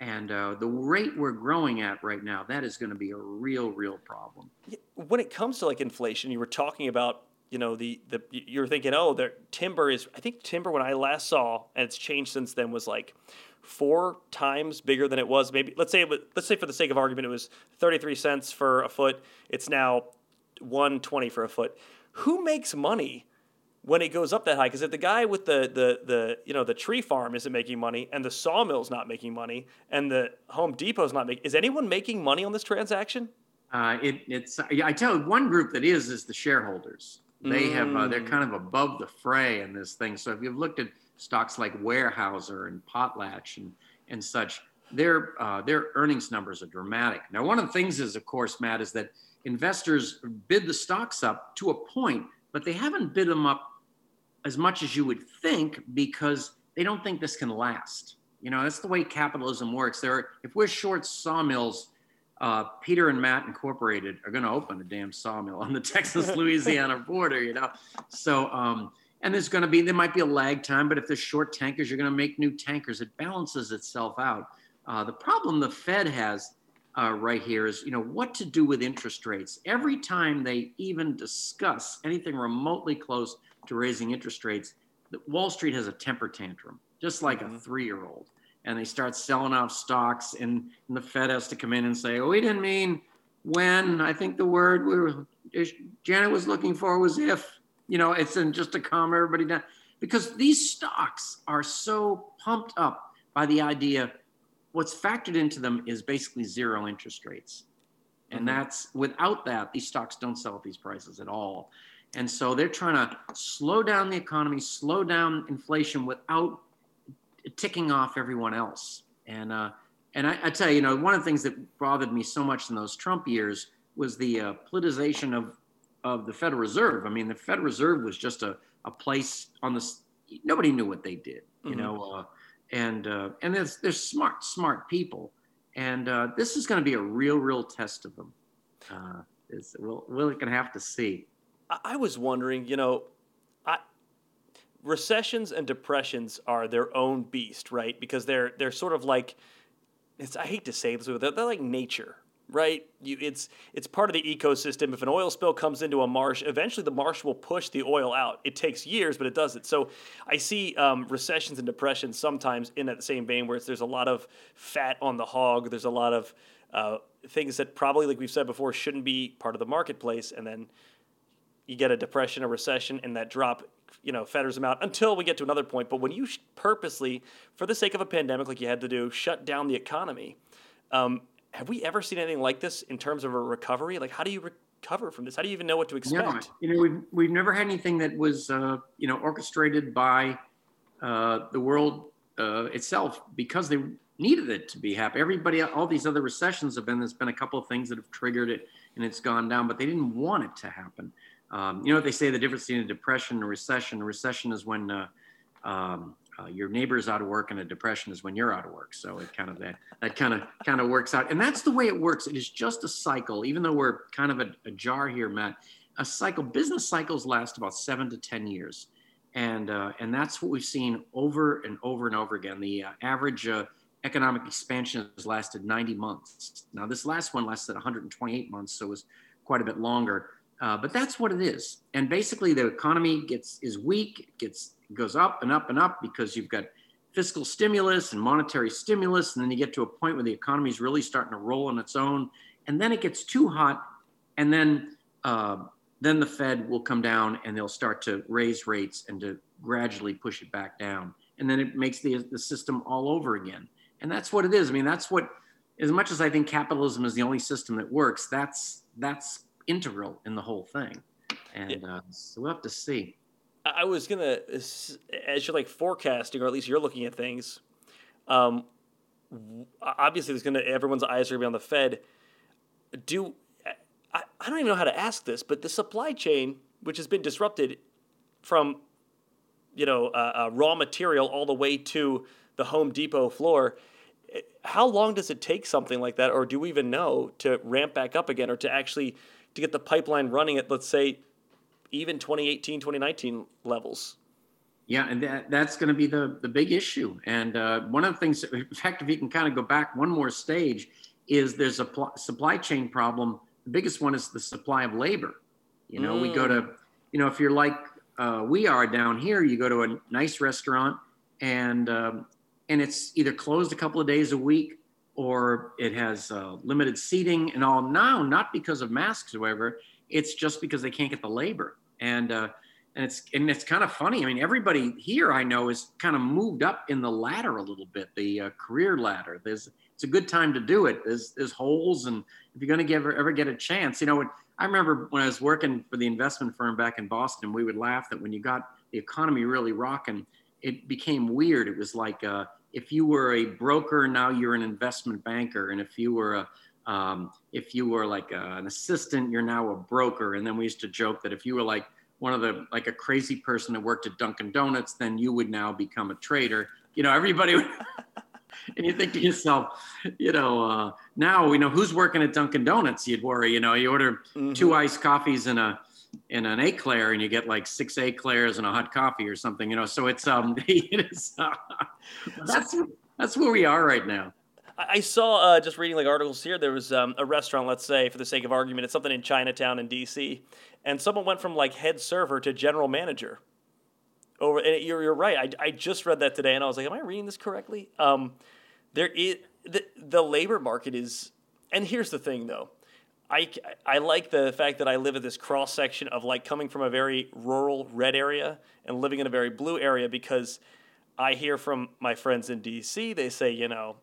And uh, the rate we're growing at right now, that is going to be a real, real problem. When it comes to like inflation, you were talking about, you know, the, the you're thinking, oh, the timber is, I think timber when I last saw, and it's changed since then, was like four times bigger than it was. Maybe let's say was, let's say for the sake of argument, it was 33 cents for a foot. It's now 120 for a foot. Who makes money when it goes up that high. Because if the guy with the, the, the, you know, the tree farm isn't making money and the sawmill's not making money and the Home Depot's not making, is anyone making money on this transaction? Uh, it, it's, I tell you, one group that is, is the shareholders. They mm. have, uh, they're kind of above the fray in this thing. So if you've looked at stocks like Weyerhaeuser and Potlatch and, and such, their, uh, their earnings numbers are dramatic. Now, one of the things is, of course, Matt, is that investors bid the stocks up to a point but they haven't bid them up as much as you would think because they don't think this can last. You know, that's the way capitalism works. There, are, if we're short sawmills, uh, Peter and Matt Incorporated are going to open a damn sawmill on the Texas Louisiana border. You know, so um, and there's going to be there might be a lag time, but if there's short tankers, you're going to make new tankers. It balances itself out. Uh, the problem the Fed has uh, right here is you know what to do with interest rates. Every time they even discuss anything remotely close to raising interest rates, Wall Street has a temper tantrum, just like mm-hmm. a three-year-old, and they start selling off stocks, and, and, the Fed has to come in and say, "Oh, we didn't mean when." I think the word we were Janet was looking for was if. You know, it's in just to calm everybody down because these stocks are so pumped up by the idea what's factored into them is basically zero interest rates. And mm-hmm. that's without that, these stocks don't sell at these prices at all. And so they're trying to slow down the economy, slow down inflation without ticking off everyone else. And uh, and I, I, tell you, you know, one of the things that bothered me so much in those Trump years was the uh, politicization of of the Federal Reserve. I mean, the Federal Reserve was just a, a place on this. Nobody knew what they did. You mm-hmm. know, uh, and uh, and there's there's smart smart people, and uh, this is going to be a real real test of them. Uh, is we'll we're going to have to see. I was wondering, you know, recessions and depressions are their own beast, right? Because they're they're sort of like, it's I hate to say this, but they're, they're like nature, right? You, it's it's part of the ecosystem. If an oil spill comes into a marsh, eventually the marsh will push the oil out. It takes years, but it does it. So I see um, recessions and depressions sometimes in that same vein, where there's a lot of fat on the hog. There's a lot of uh, things that probably, like we've said before, shouldn't be part of the marketplace, and then you get a depression, a recession, and that drop you know fetters them out until we get to another point. But when you purposely, for the sake of a pandemic, like you had to do, shut down the economy. Um, have we ever seen anything like this in terms of a recovery? Like, how do you recover from this? How do you even know what to expect? No, you know, we've, we've never had anything that was, uh, you know, orchestrated by uh, the world uh, itself because they needed it to be happy. Everybody, all these other recessions have been, there's been a couple of things that have triggered it and it's gone down, but they didn't want it to happen. Um, you know what they say, the difference between a depression and a recession? A recession is when uh, um, uh, your neighbor is out of work and a depression is when you're out of work. So it kind of that that kind of kind of works out, and that's the way it works. It is just a cycle. Even though we're kind of a, a jar here, Matt, a cycle. Business cycles last about seven to ten years, and uh, and that's what we've seen over and over and over again. The uh, average uh, economic expansion has lasted 90 months. Now this last one lasted 128 months, so it was quite a bit longer. Uh, but that's what it is. And basically, the economy gets is weak, gets goes up and up and up because you've got fiscal stimulus and monetary stimulus, and then you get to a point where the economy is really starting to roll on its own, and then it gets too hot, and then uh, then the Fed will come down and they'll start to raise rates and to gradually push it back down, and then it makes the the system all over again, and that's what it is. I mean, that's what. As much as I think capitalism is the only system that works, that's that's integral in the whole thing. And yeah. uh, so we'll have to see. I was gonna, as you're like forecasting, or at least you're looking at things. Um, obviously, there's gonna everyone's eyes are gonna be on the Fed. Do I, I don't even know how to ask this, but the supply chain, which has been disrupted, from you know uh, uh, raw material all the way to the Home Depot floor. How long does it take something like that, or do we even know to ramp back up again, or to actually to get the pipeline running at let's say even 2018, 2019 levels? Yeah, and that, that's going to be the, the big issue. And uh, one of the things, in fact, if you can kind of go back one more stage, is there's a pl- supply chain problem. The biggest one is the supply of labor. You know, mm. we go to, mm. you know, if you're like uh, we are down here, you go to a nice restaurant and um, and it's either closed a couple of days a week or it has uh, limited seating and all. Now, not because of masks, however, it's just because they can't get the labor. And uh, and it's and it's kind of funny. I mean, everybody here I know is kind of moved up in the ladder a little bit, the uh, career ladder. There's it's a good time to do it. There's there's holes, and if you're going to ever ever get a chance, you know. I remember when I was working for the investment firm back in Boston, we would laugh that when you got the economy really rocking, it became weird. It was like uh, if you were a broker, now you're an investment banker, and if you were a um, if you were like a, an assistant, you're now a broker. And then we used to joke that if you were like one of the like a crazy person that worked at Dunkin' Donuts, then you would now become a trader. You know, everybody would, and you think to yourself, you know, uh, now we know who's working at Dunkin' Donuts. You'd worry, you know, you order mm-hmm. two iced coffees and a in an eclair and you get like six eclairs and a hot coffee or something, you know. So it's um it is uh, that's that's where we are right now. I saw uh, just reading like articles here. There was um, a restaurant, let's say, for the sake of argument, it's something in Chinatown in D.C., and someone went from like head server to general manager. Over, and you're, you're right. I, I just read that today, and I was like, "Am I reading this correctly?" Um, there is the the labor market is, and here's the thing though. I, I like the fact that I live at this cross section of like coming from a very rural red area and living in a very blue area because I hear from my friends in DC, they say, you know,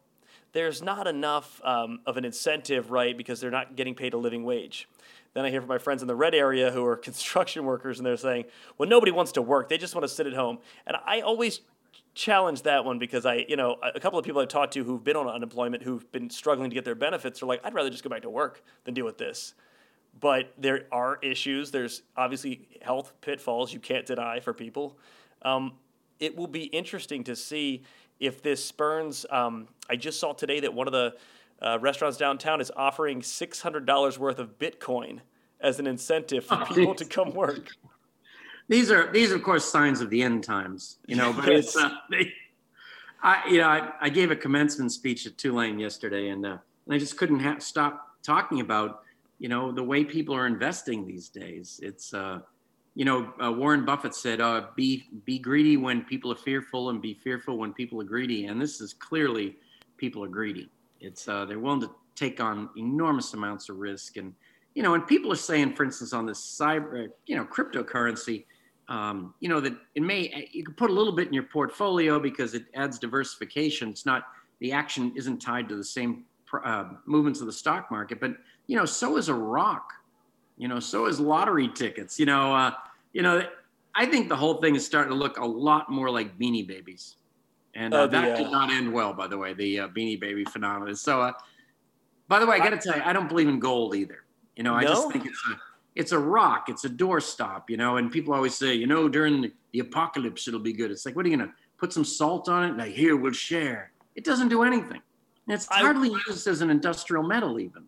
there's not enough um, of an incentive, right, because they're not getting paid a living wage. Then I hear from my friends in the red area who are construction workers, and they're saying, well, nobody wants to work. They just want to sit at home. And I always challenge that one because I, you know, a couple of people I've talked to who've been on unemployment, who've been struggling to get their benefits, are like, I'd rather just go back to work than deal with this. But there are issues. There's obviously health pitfalls you can't deny for people. Um, it will be interesting to see if this spurns, um, I just saw today that one of the uh, restaurants downtown is offering $600 worth of Bitcoin as an incentive for oh, people to come work. These are these, are, of course, signs of the end times, you know. But it's, uh, they, I, you know, I, I, gave a commencement speech at Tulane yesterday, and uh, and I just couldn't ha- stop talking about, you know, the way people are investing these days. It's, uh, you know, uh, Warren Buffett said, uh, "Be be greedy when people are fearful, and be fearful when people are greedy." And this is clearly people are greedy. It's uh, they're willing to take on enormous amounts of risk, and you know, and people are saying, for instance, on this cyber, you know, cryptocurrency, um, you know, that it may you can put a little bit in your portfolio because it adds diversification. It's not the action isn't tied to the same uh, movements of the stock market, but you know, so is a rock you know, so is lottery tickets. You know, uh, you know, I think the whole thing is starting to look a lot more like Beanie Babies, and uh, oh, that did not end well, by the way. The uh, Beanie Baby phenomenon. So, uh, by the way, I got to tell you, I don't believe in gold either. You know, I no? just think it's a it's a rock, it's a doorstop. You know, and people always say, you know, during the, the apocalypse it'll be good. It's like, what are you gonna put some salt on it? Like, here we'll share. It doesn't do anything. And it's hardly I, used as an industrial metal, even.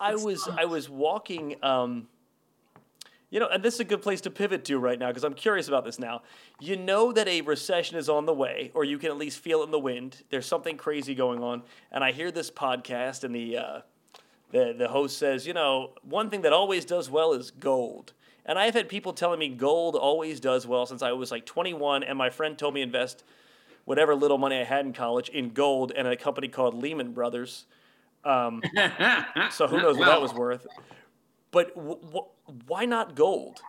I was I was walking. Um, you know, and this is a good place to pivot to right now because I'm curious about this now. You know that a recession is on the way, or you can at least feel it in the wind. There's something crazy going on, and I hear this podcast, and the uh, the the host says, you know, one thing that always does well is gold. And I've had people telling me gold always does well since I was like 21, and my friend told me invest whatever little money I had in college in gold and a company called Lehman Brothers. Um, so who knows what that was worth? But w- w- why not gold?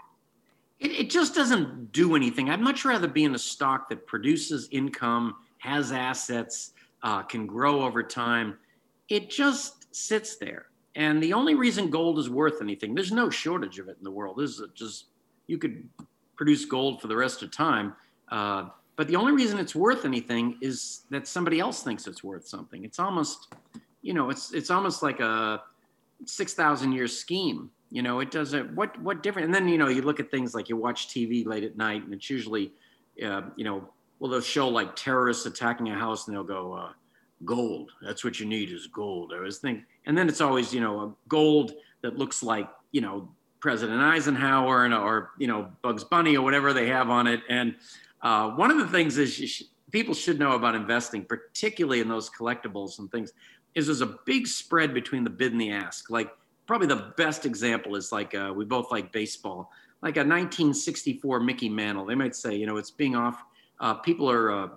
It, it, just doesn't do anything. I'd much rather be in a stock that produces income, has assets, uh, can grow over time. It just sits there. And the only reason gold is worth anything, there's no shortage of it in the world. This is just, you could produce gold for the rest of time. Uh, but the only reason it's worth anything is that somebody else thinks it's worth something. It's almost, you know, it's it's almost like a six thousand year scheme. You know, it doesn't. What what different? And then you know, you look at things like you watch TV late at night, and it's usually, uh, you know, well they'll show like terrorists attacking a house, and they'll go, uh, "Gold. That's what you need is gold." I was thinking, and then it's always you know a gold that looks like you know President Eisenhower and or you know Bugs Bunny or whatever they have on it. And uh, one of the things is sh- people should know about investing, particularly in those collectibles and things, is there's a big spread between the bid and the ask. Like probably the best example is like uh, we both like baseball, like a 1964 Mickey Mantle. They might say, you know, it's being off. Uh, people are uh,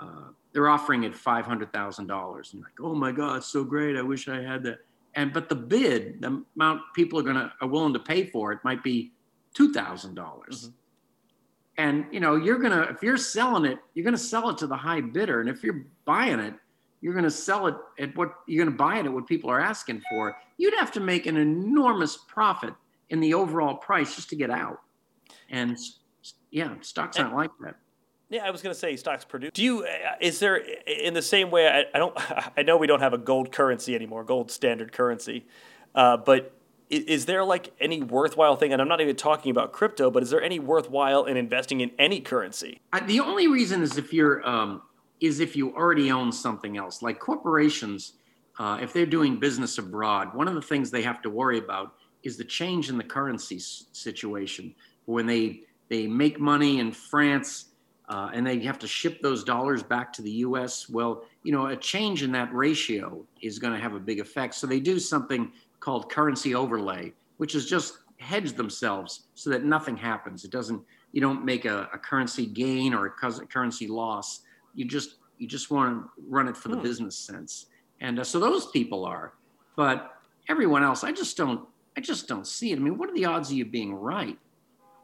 uh, they're offering it five hundred thousand dollars, and like, oh my God, so great! I wish I had that. And but the bid, the amount people are gonna are willing to pay for it might be two thousand dollars. Mm-hmm. And you know, you're gonna if you're selling it, you're gonna sell it to the high bidder, and if you're buying it, you're to sell it at what you're going to buy it at what people are asking for, you'd have to make an enormous profit in the overall price just to get out. And yeah, stocks aren't like that. Yeah, I was going to say stocks produce. Do you? Uh, is there in the same way? I, I, don't. I know we don't have a gold currency anymore, gold standard currency, uh, but is there like any worthwhile thing? And I'm not even talking about crypto, but is there any worthwhile in investing in any currency? I, the only reason is if you're um, is if you already own something else. Like corporations, uh, if they're doing business abroad, one of the things they have to worry about is the change in the currency situation. When they they make money in France uh, and they have to ship those dollars back to the U.S., well, you know, a change in that ratio is going to have a big effect. So they do something called currency overlay, which is just hedge themselves so that nothing happens. It doesn't. You don't make a, a currency gain or a currency loss you just you just want to run it for the hmm. business sense and uh, so those people are but everyone else i just don't i just don't see it i mean what are the odds of you being right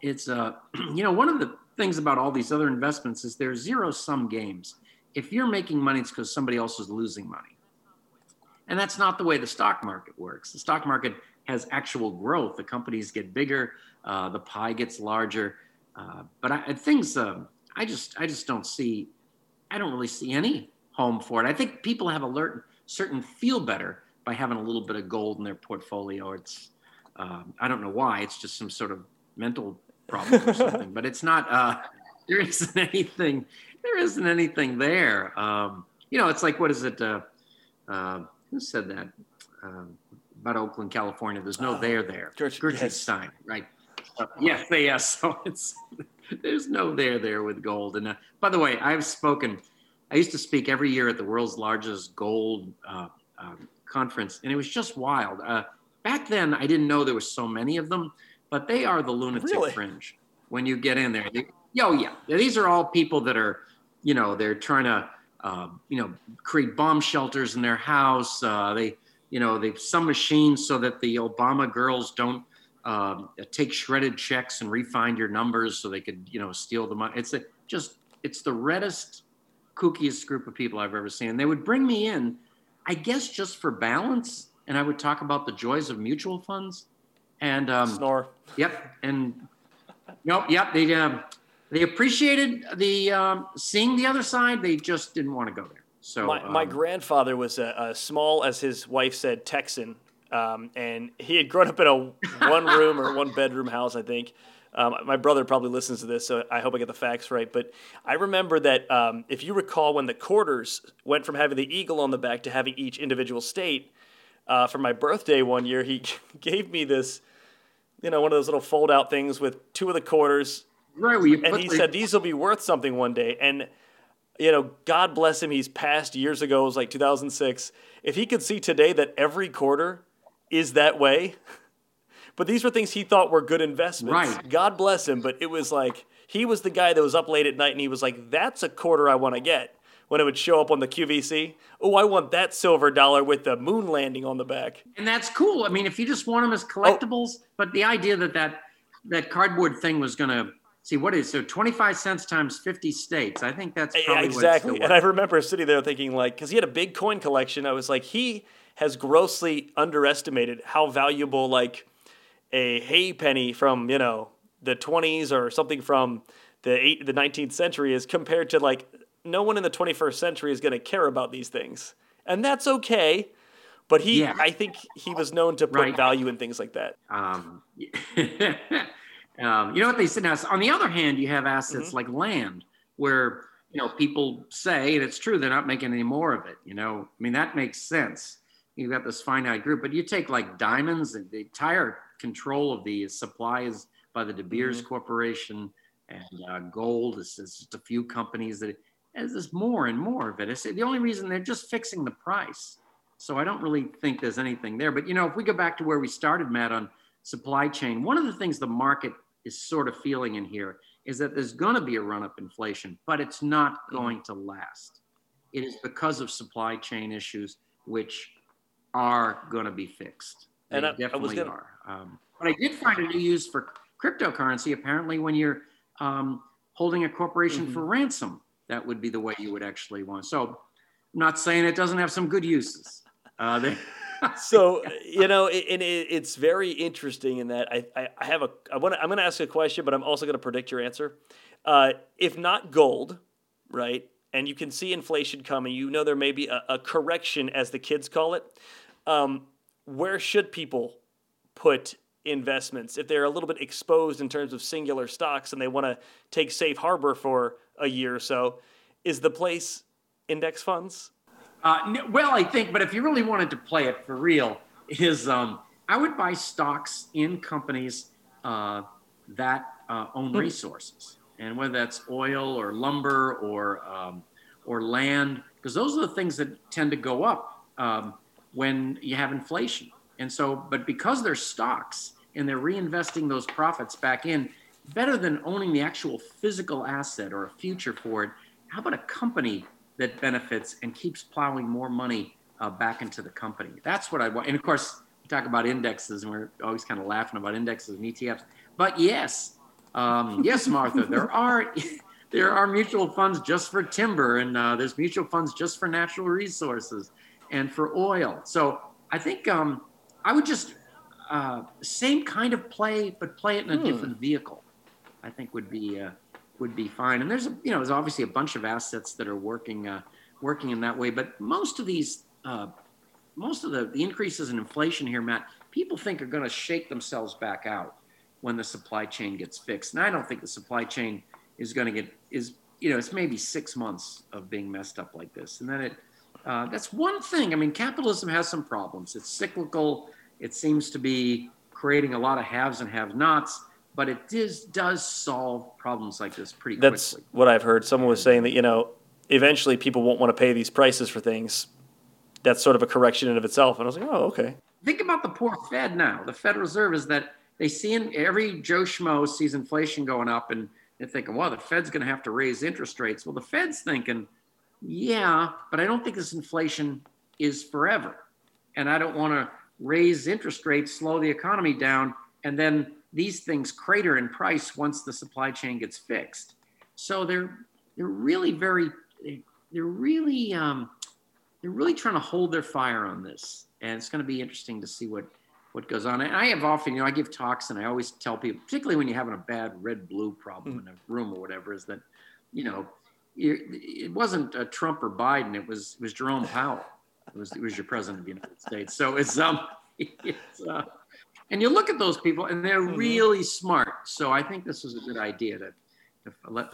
it's uh you know one of the things about all these other investments is they're zero sum games if you're making money it's because somebody else is losing money and that's not the way the stock market works the stock market has actual growth the companies get bigger uh, the pie gets larger uh, but I, things uh, i just i just don't see I don't really see any home for it. I think people have a certain feel better by having a little bit of gold in their portfolio. It's um, I don't know why. It's just some sort of mental problem or something. but it's not. Uh, there isn't anything. There isn't anything there. Um, you know, it's like what is it? Uh, uh, who said that um, about Oakland, California? There's no oh, there there. Gertrude yes. Stein, right? Uh, yes, yes. So it's there's no there there with gold. And uh, by the way, I've spoken. I used to speak every year at the world's largest gold uh, conference, and it was just wild. Uh, back then, I didn't know there were so many of them, but they are the lunatic really? fringe when you get in there. They, oh yeah, these are all people that are, you know, they're trying to, uh, you know, create bomb shelters in their house. Uh, they, you know, they've some machines so that the Obama girls don't um, take shredded checks and refine your numbers so they could, you know, steal the money. It's a, just, it's the reddest, kookiest group of people I've ever seen. And they would bring me in, I guess, just for balance. And I would talk about the joys of mutual funds. And um, snore. Yep. And nope. Yep. They um, they appreciated the um, seeing the other side. They just didn't want to go there. So my, my um, grandfather was a, a, small, as his wife said, Texan um, and he had grown up in a one room or one bedroom house, I think. Um, my brother probably listens to this, so I hope I get the facts right. But I remember that um, if you recall, when the quarters went from having the eagle on the back to having each individual state, uh, for my birthday one year, he gave me this, you know, one of those little fold out things with two of the quarters. Right, and he said these will be worth something one day. And you know, God bless him, he's passed years ago, it was like 2006. If he could see today that every quarter is that way. But these were things he thought were good investments. Right. God bless him. But it was like he was the guy that was up late at night and he was like, that's a quarter I want to get. When it would show up on the QVC, oh, I want that silver dollar with the moon landing on the back. And that's cool. I mean, if you just want them as collectibles, oh. but the idea that that, that cardboard thing was going to see what is so 25 cents times 50 states i think that's probably exactly and i remember sitting there thinking like because he had a big coin collection i was like he has grossly underestimated how valuable like a hay penny from you know the 20s or something from the eight, the 19th century is compared to like no one in the 21st century is going to care about these things and that's okay But he, yeah. I think he was known to put right. value in things like that. Um, um, you know what they said now? On the other hand, you have assets mm-hmm. like land where you know people say, and it's true, they're not making any more of it. You know, I mean that makes sense. You've got this finite group, but you take like diamonds, and the entire control of the supply is by the De Beers mm-hmm. Corporation, and uh, gold is just a few companies that. As there's more and more of it. It's the only reason they're just fixing the price. So I don't really think there's anything there. But you know, if we go back to where we started, Matt, on supply chain, one of the things the market is sort of feeling in here is that there's going to be a run up inflation, but it's not going to last. It is because of supply chain issues, which are going to be fixed. They and I, definitely I gonna... are. Um, but I did find a new use for cryptocurrency. Apparently, when you're um, holding a corporation mm-hmm. for ransom, that would be the way you would actually want. So, I'm not saying it doesn't have some good uses. Uh, they, so you know, and it, it's very interesting in that I, I, I have a I want I'm going to ask a question, but I'm also going to predict your answer. Uh, if not gold, right? And you can see inflation coming. You know there may be a, a correction, as the kids call it. Um, where should people put investments if they're a little bit exposed in terms of singular stocks and they want to take safe harbor for a year or so? Is the place index funds? Uh, well, I think, but if you really wanted to play it for real, is um, I would buy stocks in companies uh, that uh, own hmm. resources, and whether that's oil or lumber or um, or land, because those are the things that tend to go up um, when you have inflation. And so, but because they're stocks and they're reinvesting those profits back in, better than owning the actual physical asset or a future for it. How about a company that benefits and keeps plowing more money uh, back into the company. That's what I want. And of course, we talk about indexes, and we're always kind of laughing about indexes and ETFs. But yes, um, yes, Martha, there are there are mutual funds just for timber, and uh, there's mutual funds just for natural resources and for oil. So I think um, I would just uh, same kind of play, but play it in a hmm. different vehicle. I think would be uh, would be fine. And there's a, you know there's obviously a bunch of assets that are working uh, working in that way. But most of these uh, most of the, the increases in inflation here, Matt, people think are going to shake themselves back out when the supply chain gets fixed. And I don't think the supply chain is going to get is you know it's maybe six months of being messed up like this, and then it uh, that's one thing. I mean, capitalism has some problems. It's cyclical. It seems to be creating a lot of haves and have-nots but it does does solve problems like this pretty That's quickly. That's what I've heard. Someone was saying that you know eventually people won't want to pay these prices for things. That's sort of a correction in of itself. And I was like, oh, okay. Think about the poor Fed now. The Federal Reserve is that they see in every Joe Schmo sees inflation going up and they're thinking, well, the Fed's going to have to raise interest rates. Well, the Fed's thinking, yeah, but I don't think this inflation is forever. And I don't want to raise interest rates, slow the economy down, and then these things crater in price once the supply chain gets fixed. So they're they're really very they're really um, they're really trying to hold their fire on this, and it's going to be interesting to see what what goes on. And I have often, you know, I give talks and I always tell people, particularly when you're having a bad red blue problem mm. in a room or whatever, is that you know it wasn't Trump or Biden, it was it was Jerome Powell. It was it was your president of the United States. So it's um it's uh, and you look at those people, and they're mm-hmm. really smart. So I think this is a good idea to,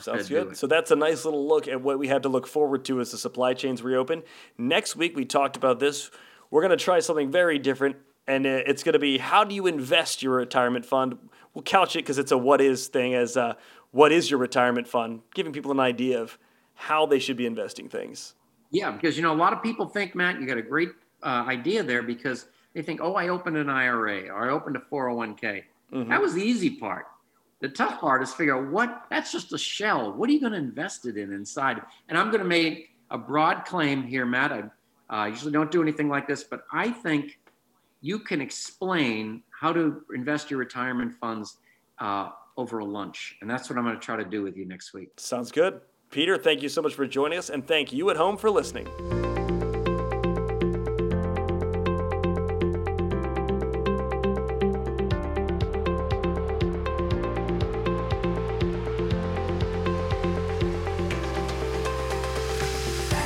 Sounds good. So that's a nice little look at what we had to look forward to as the supply chains reopen. Next week, we talked about this. We're going to try something very different, and it's going to be how do you invest your retirement fund? We'll couch it because it's a what is thing as uh, what is your retirement fund, giving people an idea of how they should be investing things. Yeah, because you know a lot of people think, Matt, you got a great uh, idea there because they think, oh, I opened an IRA or I opened a 401k. Mm-hmm. That was the easy part. The tough part is figure out what that's just a shell. What are you going to invest it in inside? And I'm going to make a broad claim here, Matt. I uh, usually don't do anything like this, but I think you can explain how to invest your retirement funds uh, over a lunch. And that's what I'm going to try to do with you next week. Sounds good. Peter, thank you so much for joining us, and thank you at home for listening.